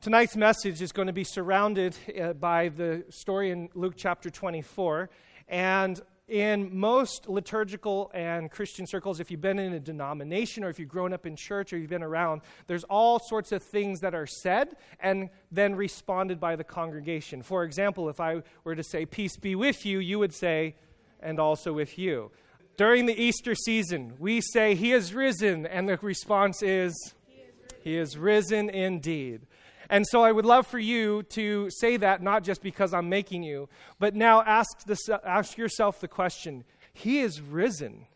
Tonight's message is going to be surrounded uh, by the story in Luke chapter 24. And in most liturgical and Christian circles, if you've been in a denomination or if you've grown up in church or you've been around, there's all sorts of things that are said and then responded by the congregation. For example, if I were to say, Peace be with you, you would say, and also with you. During the Easter season, we say, He is risen, and the response is, He is risen, he is risen indeed. And so I would love for you to say that not just because I'm making you, but now ask, this, ask yourself the question He is risen.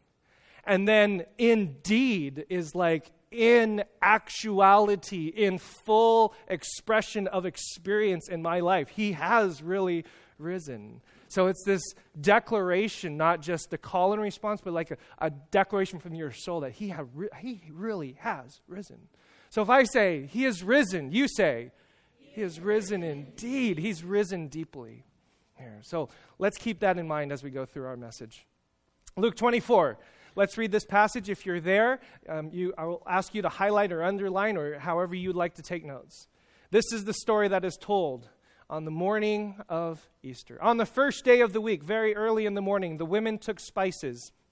And then indeed is like in actuality, in full expression of experience in my life. He has really risen. So it's this declaration, not just a call and response, but like a, a declaration from your soul that he, he really has risen. So if I say, He is risen, you say, He is risen indeed. He's risen deeply. Here. So let's keep that in mind as we go through our message. Luke 24. Let's read this passage. If you're there, um, you, I will ask you to highlight or underline or however you'd like to take notes. This is the story that is told on the morning of Easter. On the first day of the week, very early in the morning, the women took spices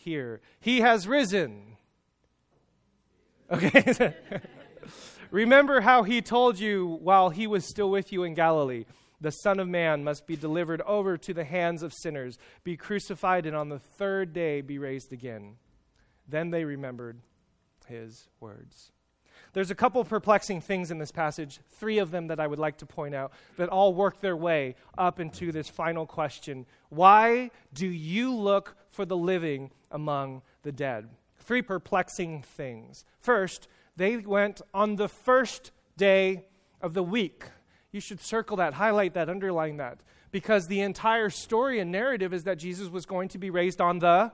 here. He has risen. Okay? Remember how he told you while he was still with you in Galilee the Son of Man must be delivered over to the hands of sinners, be crucified, and on the third day be raised again. Then they remembered his words. There's a couple perplexing things in this passage, three of them that I would like to point out, that all work their way up into this final question Why do you look for the living among the dead? Three perplexing things. First, they went on the first day of the week. You should circle that, highlight that, underline that, because the entire story and narrative is that Jesus was going to be raised on the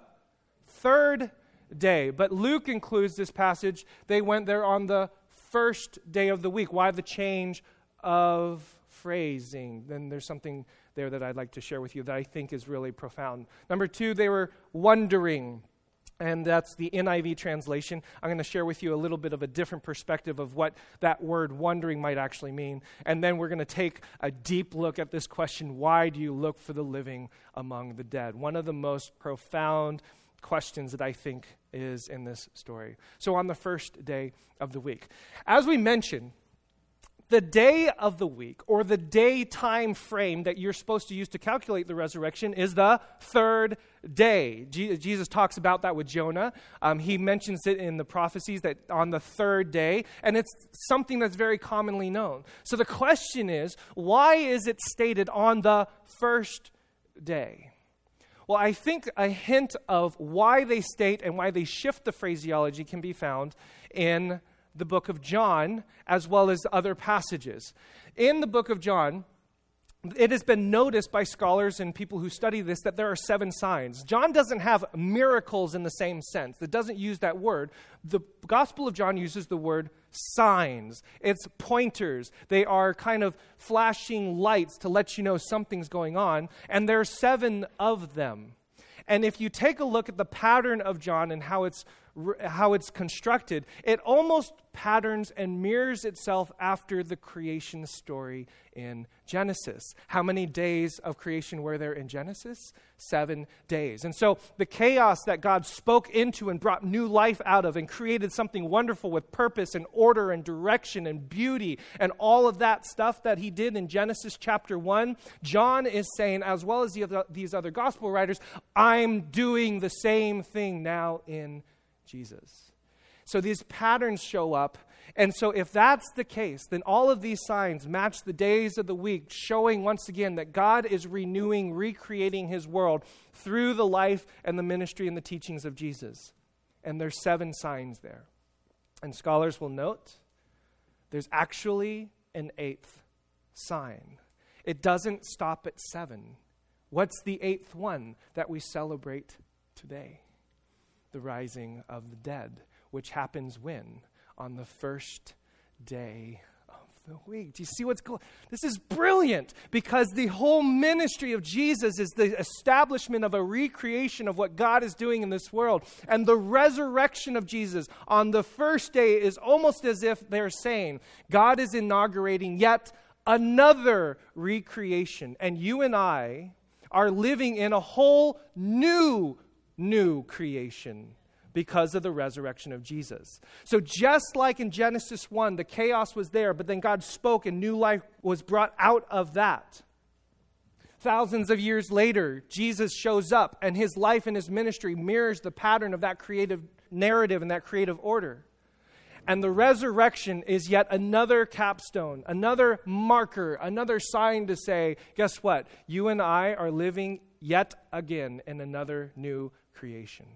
third day. But Luke includes this passage. They went there on the first day of the week. Why the change of phrasing? Then there's something there that I'd like to share with you that I think is really profound. Number two, they were wondering. And that's the NIV translation. I'm going to share with you a little bit of a different perspective of what that word wondering might actually mean. And then we're going to take a deep look at this question why do you look for the living among the dead? One of the most profound questions that I think is in this story. So, on the first day of the week, as we mentioned, the day of the week or the day time frame that you're supposed to use to calculate the resurrection is the third day. Jesus talks about that with Jonah. Um, he mentions it in the prophecies that on the third day, and it's something that's very commonly known. So the question is why is it stated on the first day? Well, I think a hint of why they state and why they shift the phraseology can be found in the book of John as well as other passages. In the book of John, it has been noticed by scholars and people who study this that there are seven signs. John doesn't have miracles in the same sense, it doesn't use that word. The Gospel of John uses the word signs, it's pointers. They are kind of flashing lights to let you know something's going on, and there are seven of them. And if you take a look at the pattern of John and how it's how it's constructed, it almost patterns and mirrors itself after the creation story in Genesis. How many days of creation were there in Genesis? Seven days. And so the chaos that God spoke into and brought new life out of and created something wonderful with purpose and order and direction and beauty and all of that stuff that he did in Genesis chapter 1, John is saying, as well as the these other gospel writers, I'm doing the same thing now in Jesus. So these patterns show up. And so, if that's the case, then all of these signs match the days of the week, showing once again that God is renewing, recreating his world through the life and the ministry and the teachings of Jesus. And there's seven signs there. And scholars will note there's actually an eighth sign. It doesn't stop at seven. What's the eighth one that we celebrate today? The rising of the dead, which happens when? On the first day of the week. Do you see what's going This is brilliant because the whole ministry of Jesus is the establishment of a recreation of what God is doing in this world. And the resurrection of Jesus on the first day is almost as if they're saying, God is inaugurating yet another recreation. And you and I are living in a whole new, new creation because of the resurrection of Jesus. So, just like in Genesis 1, the chaos was there, but then God spoke and new life was brought out of that. Thousands of years later, Jesus shows up, and his life and his ministry mirrors the pattern of that creative narrative and that creative order. And the resurrection is yet another capstone, another marker, another sign to say, guess what? You and I are living yet again in another new creation.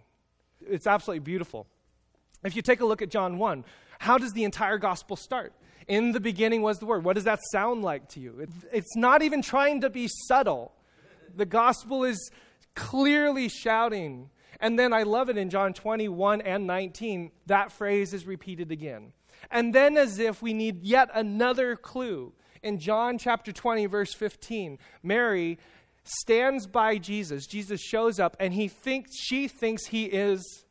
It's absolutely beautiful. If you take a look at John 1, how does the entire gospel start? In the beginning was the Word. What does that sound like to you? It, it's not even trying to be subtle. The gospel is clearly shouting. And then I love it in John 21 and 19, that phrase is repeated again. And then, as if we need yet another clue, in John chapter 20, verse 15, Mary stands by Jesus. Jesus shows up and he thinks she thinks he is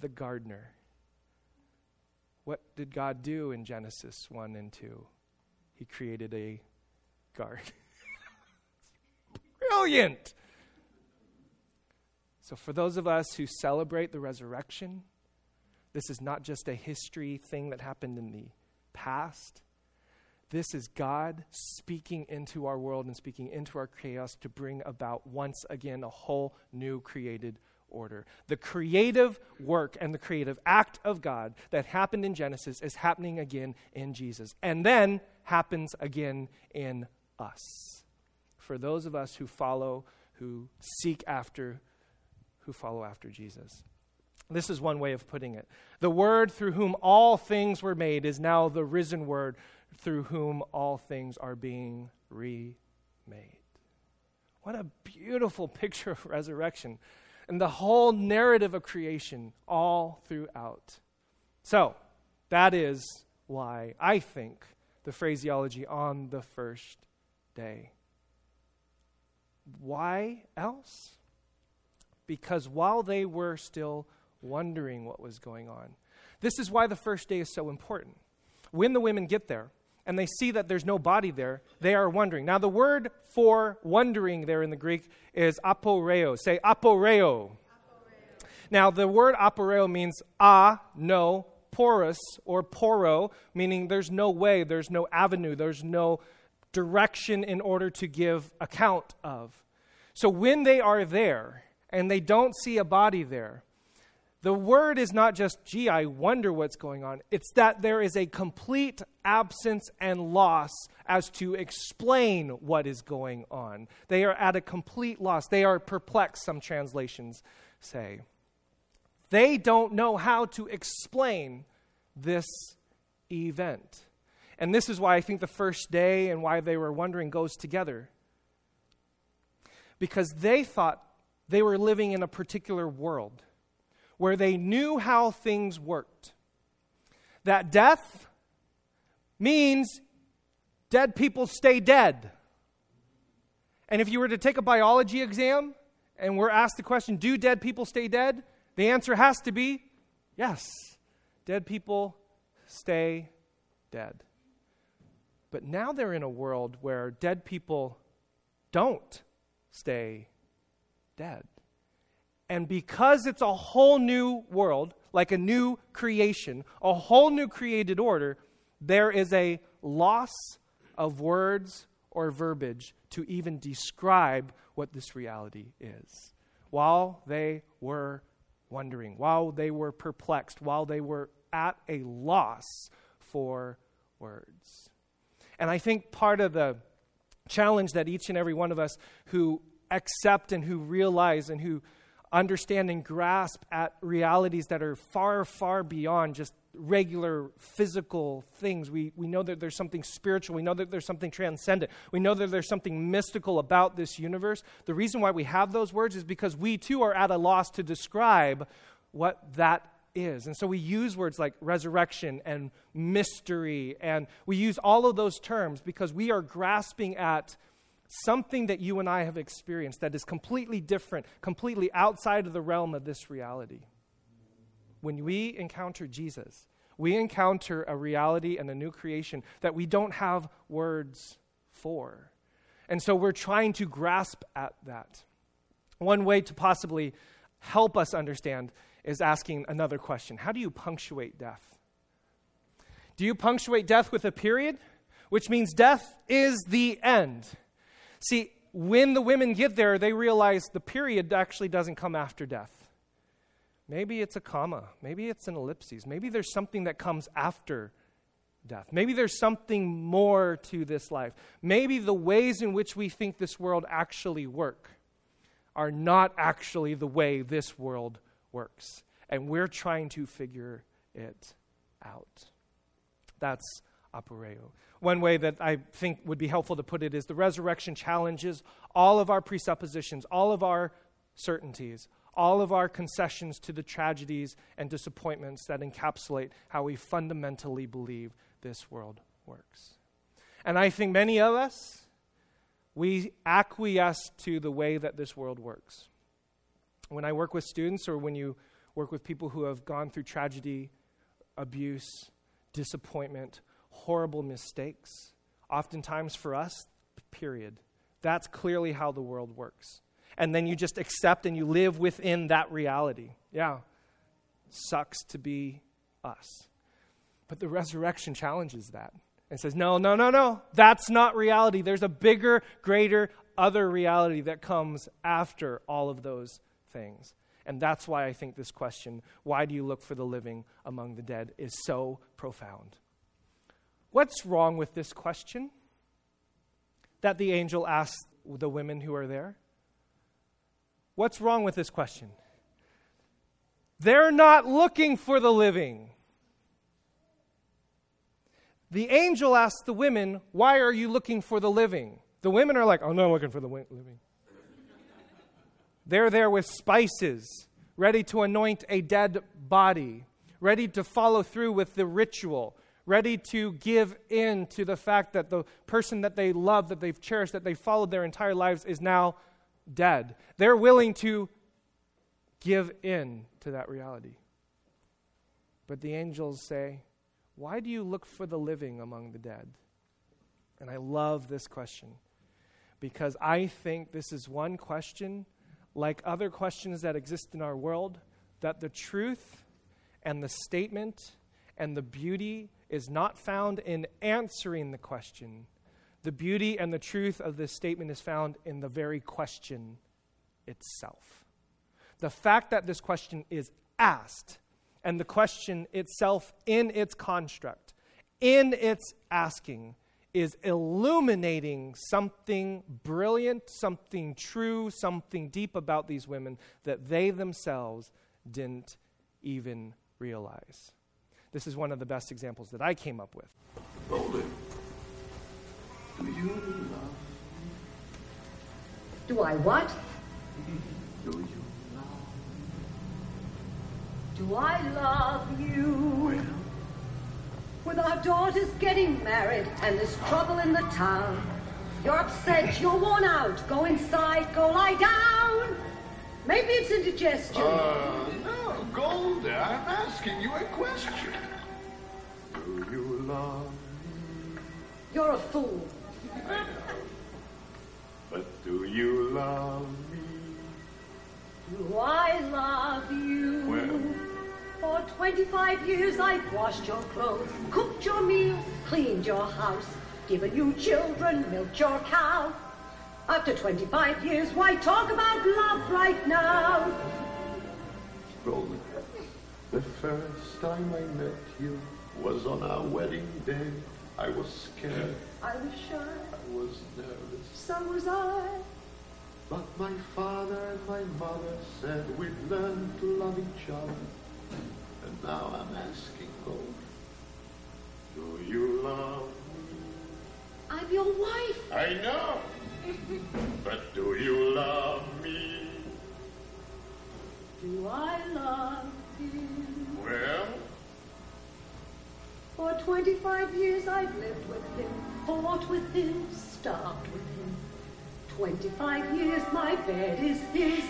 the gardener. What did God do in Genesis 1 and 2? He created a garden. Brilliant. So, for those of us who celebrate the resurrection, this is not just a history thing that happened in the past. This is God speaking into our world and speaking into our chaos to bring about once again a whole new created order. The creative work and the creative act of God that happened in Genesis is happening again in Jesus, and then happens again in us. For those of us who follow, who seek after, who follow after Jesus. This is one way of putting it. The Word through whom all things were made is now the risen Word through whom all things are being remade. What a beautiful picture of resurrection and the whole narrative of creation all throughout. So, that is why I think the phraseology on the first day. Why else? Because while they were still wondering what was going on, this is why the first day is so important. When the women get there, and they see that there's no body there, they are wondering. Now, the word for wondering there in the Greek is aporeo. Say aporeo. aporeo. Now, the word aporeo means a, no, porous or poro, meaning there's no way, there's no avenue, there's no direction in order to give account of. So when they are there and they don't see a body there, the word is not just, gee, I wonder what's going on. It's that there is a complete absence and loss as to explain what is going on. They are at a complete loss. They are perplexed, some translations say. They don't know how to explain this event. And this is why I think the first day and why they were wondering goes together. Because they thought they were living in a particular world where they knew how things worked. That death means dead people stay dead. And if you were to take a biology exam and we're asked the question, do dead people stay dead? The answer has to be yes. Dead people stay dead. But now they're in a world where dead people don't stay dead. And because it's a whole new world, like a new creation, a whole new created order, there is a loss of words or verbiage to even describe what this reality is. While they were wondering, while they were perplexed, while they were at a loss for words. And I think part of the challenge that each and every one of us who accept and who realize and who understand and grasp at realities that are far, far beyond just regular physical things. We, we know that there's something spiritual. We know that there's something transcendent. We know that there's something mystical about this universe. The reason why we have those words is because we too are at a loss to describe what that is. And so we use words like resurrection and mystery, and we use all of those terms because we are grasping at something that you and I have experienced that is completely different, completely outside of the realm of this reality. When we encounter Jesus, we encounter a reality and a new creation that we don't have words for. And so we're trying to grasp at that. One way to possibly help us understand is asking another question How do you punctuate death? Do you punctuate death with a period? Which means death is the end. See, when the women get there, they realize the period actually doesn't come after death. Maybe it's a comma. Maybe it's an ellipsis. Maybe there's something that comes after death. Maybe there's something more to this life. Maybe the ways in which we think this world actually work are not actually the way this world works. And we're trying to figure it out. That's aporeo. One way that I think would be helpful to put it is the resurrection challenges all of our presuppositions, all of our certainties, all of our concessions to the tragedies and disappointments that encapsulate how we fundamentally believe this world works. And I think many of us, we acquiesce to the way that this world works. When I work with students or when you work with people who have gone through tragedy, abuse, disappointment, horrible mistakes, oftentimes for us, period. That's clearly how the world works. And then you just accept and you live within that reality. Yeah, sucks to be us. But the resurrection challenges that and says, no, no, no, no, that's not reality. There's a bigger, greater, other reality that comes after all of those things. And that's why I think this question, why do you look for the living among the dead, is so profound. What's wrong with this question that the angel asked the women who are there? What's wrong with this question? They're not looking for the living. The angel asked the women, Why are you looking for the living? The women are like, Oh, no, I'm looking for the living. They're there with spices, ready to anoint a dead body, ready to follow through with the ritual, ready to give in to the fact that the person that they love, that they've cherished, that they've followed their entire lives is now dead. They're willing to give in to that reality. But the angels say, Why do you look for the living among the dead? And I love this question because I think this is one question like other questions that exist in our world, that the truth and the statement and the beauty is not found in answering the question. The beauty and the truth of this statement is found in the very question itself. The fact that this question is asked and the question itself in its construct, in its asking, is illuminating something brilliant, something true, something deep about these women that they themselves didn't even realize. This is one of the best examples that I came up with. Roland, do you love Do I what? Do you love Do I love you? Well, With our daughters getting married and there's trouble in the town. You're upset, you're worn out. Go inside, go lie down. Maybe it's indigestion. uh, no, Golda, I'm asking you a question. Do you love me? You're a fool. I know. But do you love me? Do I love you? Well. For 25 years I've washed your clothes, cooked your meals, cleaned your house, given you children, milked your cow. After 25 years, why talk about love right now? Roland, the first time I met you was on our wedding day. I was scared. I was shy, I was nervous. so was I. But my father and my mother said we'd learn to love each other. And Now I'm asking, Lord, do you love me? I'm your wife. I know. but do you love me? Do I love you? Well, For 25 years I've lived with him, fought with him, starved with him. 25 years my bed is his.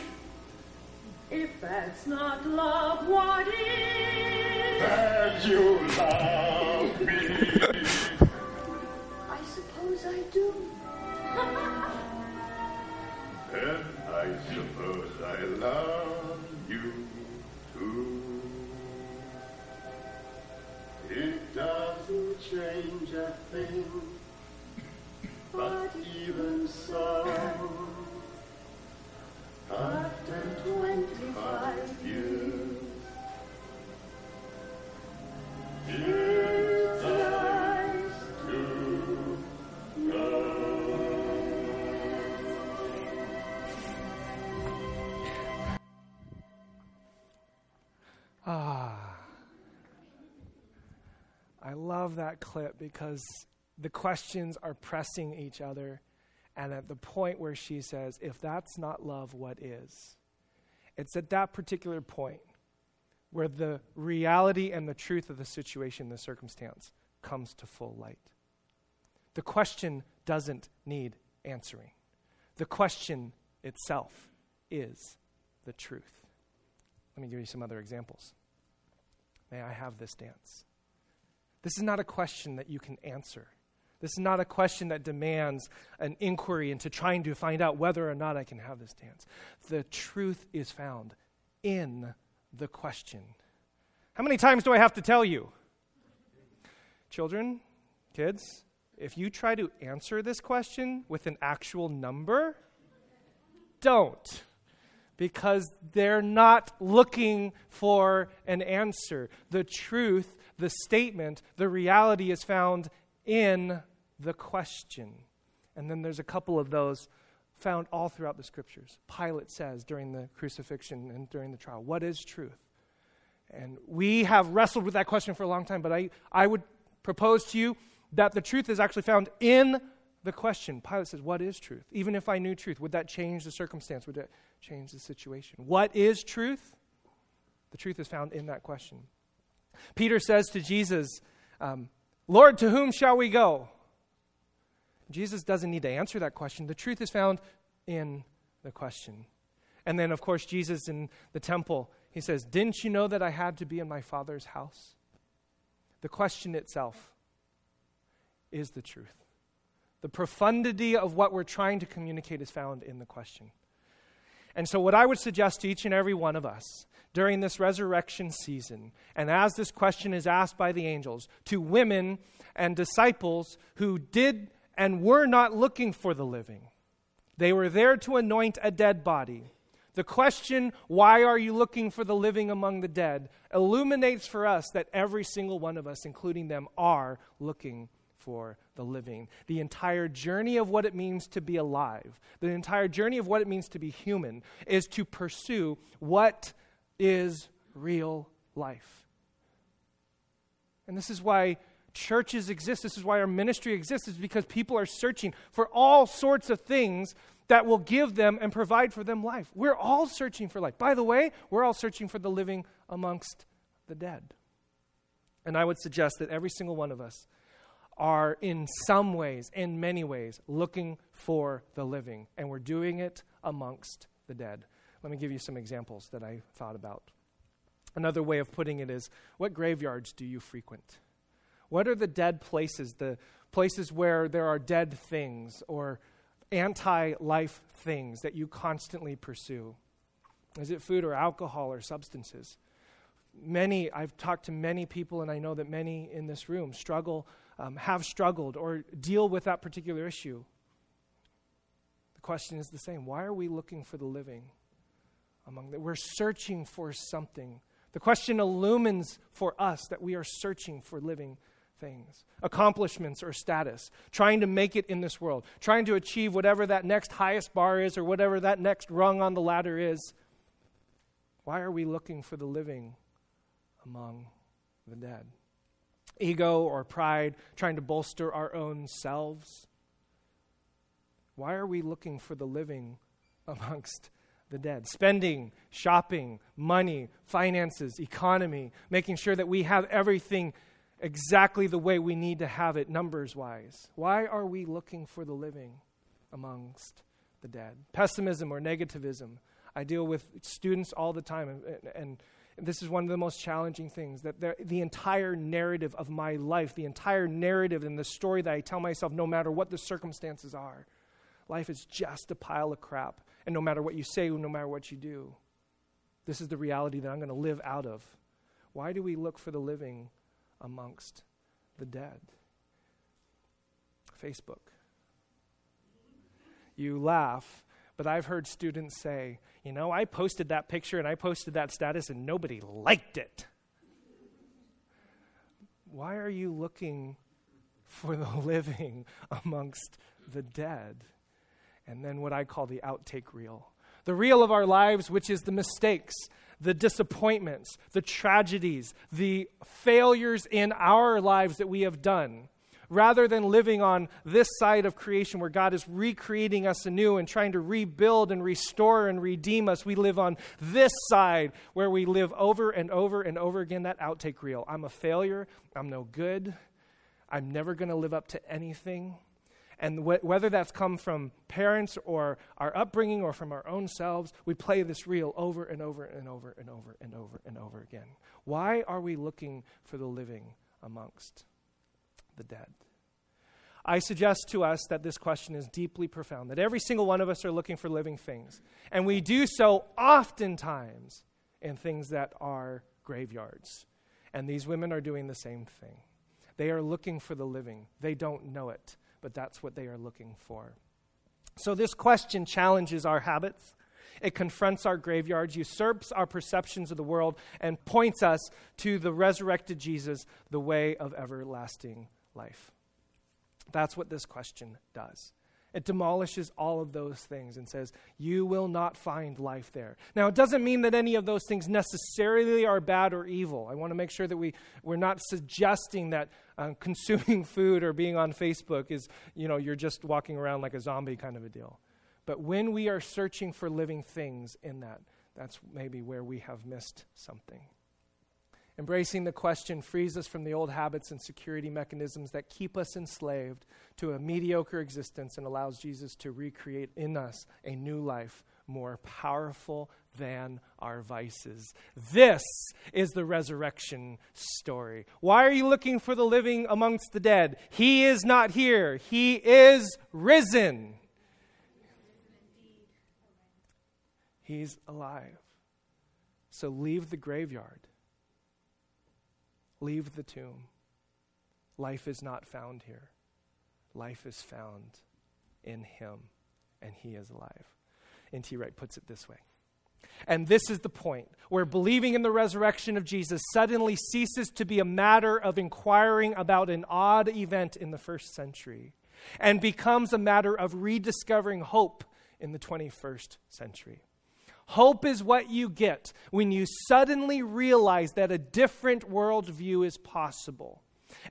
If that's not love, what is? that you love me. I suppose I do. and I suppose I love clip because the questions are pressing each other. And at the point where she says, If that's not love, what is? It's at that particular point where the reality and the truth of the situation, the circumstance, comes to full light. The question doesn't need answering, the question itself is the truth. Let me give you some other examples. May I have this dance? This is not a question that you can answer. This is not a question that demands an inquiry into trying to find out whether or not I can have this dance. The truth is found in the question. How many times do I have to tell you? Children, kids, if you try to answer this question with an actual number, don't because they're not looking for an answer. The truth, the statement, the reality is found in the question. And then there's a couple of those found all throughout the scriptures. Pilate says during the crucifixion and during the trial, What is truth? And we have wrestled with that question for a long time, but I, I would propose to you that the truth is actually found in the question. Pilate says, What is truth? Even if I knew truth, would that change the circumstance? Would that change the situation? What is truth? The truth is found in that question. Peter says to Jesus, um, Lord, to whom shall we go? Jesus doesn't need to answer that question. The truth is found in the question. And then, of course, Jesus in the temple, he says, Didn't you know that I had to be in my Father's house? The question itself is the truth. The profundity of what we're trying to communicate is found in the question. And so, what I would suggest to each and every one of us during this resurrection season, and as this question is asked by the angels to women and disciples who did and were not looking for the living, they were there to anoint a dead body. The question, why are you looking for the living among the dead, illuminates for us that every single one of us, including them, are looking for the living. The entire journey of what it means to be alive, the entire journey of what it means to be human, is to pursue what is real life. And this is why churches exist. This is why our ministry exists, is because people are searching for all sorts of things that will give them and provide for them life. We're all searching for life. By the way, we're all searching for the living amongst the dead. And I would suggest that every single one of us are in some ways, in many ways, looking for the living, and we're doing it amongst the dead. Let me give you some examples that I thought about. Another way of putting it is what graveyards do you frequent? What are the dead places, the places where there are dead things or anti life things that you constantly pursue? Is it food or alcohol or substances? Many, I've talked to many people, and I know that many in this room struggle, um, have struggled, or deal with that particular issue. The question is the same why are we looking for the living? Among the, we're searching for something. The question illumines for us that we are searching for living things accomplishments or status, trying to make it in this world, trying to achieve whatever that next highest bar is or whatever that next rung on the ladder is. Why are we looking for the living among the dead. Ego or pride, trying to bolster our own selves. Why are we looking for the living amongst the dead? Spending, shopping, money, finances, economy, making sure that we have everything exactly the way we need to have it, numbers wise. Why are we looking for the living amongst the dead? Pessimism or negativism. I deal with students all the time, and, and this is one of the most challenging things that the entire narrative of my life, the entire narrative and the story that I tell myself, no matter what the circumstances are, life is just a pile of crap. And no matter what you say, no matter what you do, this is the reality that I'm going to live out of. Why do we look for the living amongst the dead? Facebook. You laugh, but I've heard students say, you know, I posted that picture and I posted that status and nobody liked it. Why are you looking for the living amongst the dead? And then what I call the outtake reel. The reel of our lives, which is the mistakes, the disappointments, the tragedies, the failures in our lives that we have done rather than living on this side of creation where God is recreating us anew and trying to rebuild and restore and redeem us, we live on this side where we live over and over and over again that outtake reel. I'm a failure. I'm no good. I'm never going to live up to anything. And wh- whether that's come from parents or our upbringing or from our own selves, we play this reel over and over and over and over and over and over again. Why are we looking for the living amongst the dead? I suggest to us that this question is deeply profound, that every single one of us are looking for living things. And we do so oftentimes in things that are graveyards. And these women are doing the same thing. They are looking for the living. They don't know it, but that's what they are looking for. So, this question challenges our habits. It confronts our graveyards, usurps our perceptions of the world, and points us to the resurrected Jesus, the way of everlasting life. That's what this question does. It demolishes all of those things and says, You will not find life there. Now, it doesn't mean that any of those things necessarily are bad or evil. I want to make sure that we, we're not suggesting that uh, consuming food or being on Facebook is, you know, you're just walking around like a zombie kind of a deal. But when we are searching for living things in that, that's maybe where we have missed something. Embracing the question frees us from the old habits and security mechanisms that keep us enslaved to a mediocre existence and allows Jesus to recreate in us a new life more powerful than our vices. This is the resurrection story. Why are you looking for the living amongst the dead? He is not here, he is risen. He's alive. So leave the graveyard Leave the tomb. Life is not found here. Life is found in Him, and He is alive. N.T. Wright puts it this way. And this is the point where believing in the resurrection of Jesus suddenly ceases to be a matter of inquiring about an odd event in the first century and becomes a matter of rediscovering hope in the 21st century. Hope is what you get when you suddenly realize that a different worldview is possible.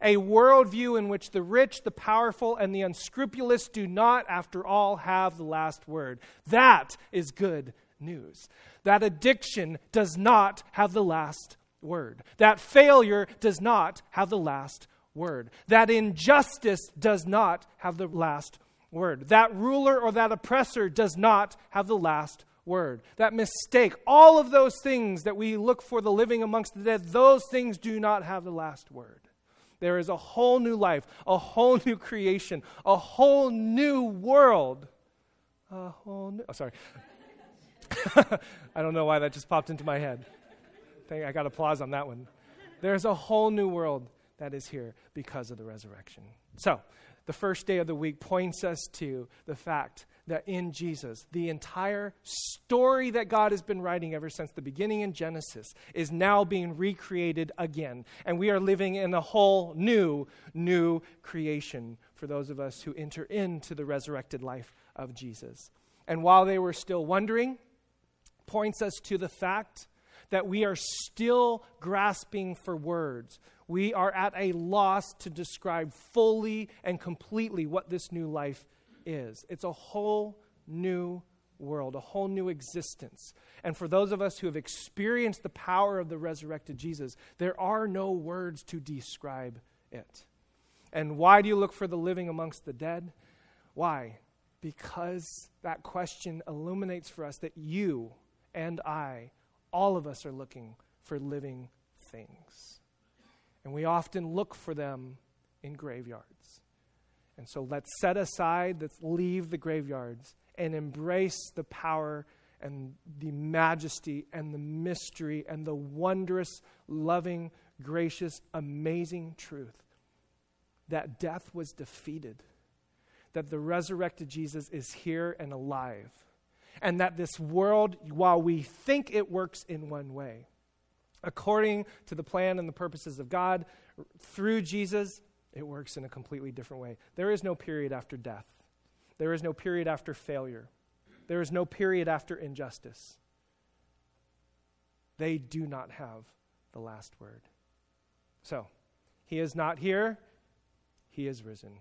A worldview in which the rich, the powerful, and the unscrupulous do not, after all, have the last word. That is good news. That addiction does not have the last word. That failure does not have the last word. That injustice does not have the last word. That ruler or that oppressor does not have the last word. That mistake, all of those things that we look for the living amongst the dead, those things do not have the last word. There is a whole new life, a whole new creation, a whole new world. A whole new. Oh, sorry. I don't know why that just popped into my head. I got applause on that one. There's a whole new world that is here because of the resurrection. So, the first day of the week points us to the fact that in Jesus, the entire story that God has been writing ever since the beginning in Genesis is now being recreated again. And we are living in a whole new, new creation for those of us who enter into the resurrected life of Jesus. And while they were still wondering, points us to the fact that we are still grasping for words. We are at a loss to describe fully and completely what this new life is. It's a whole new world, a whole new existence. And for those of us who have experienced the power of the resurrected Jesus, there are no words to describe it. And why do you look for the living amongst the dead? Why? Because that question illuminates for us that you and I, all of us, are looking for living things. And we often look for them in graveyards. And so let's set aside, let's leave the graveyards and embrace the power and the majesty and the mystery and the wondrous, loving, gracious, amazing truth that death was defeated, that the resurrected Jesus is here and alive, and that this world, while we think it works in one way, according to the plan and the purposes of God, through Jesus, it works in a completely different way. There is no period after death, there is no period after failure, there is no period after injustice. They do not have the last word. So, he is not here, he is risen.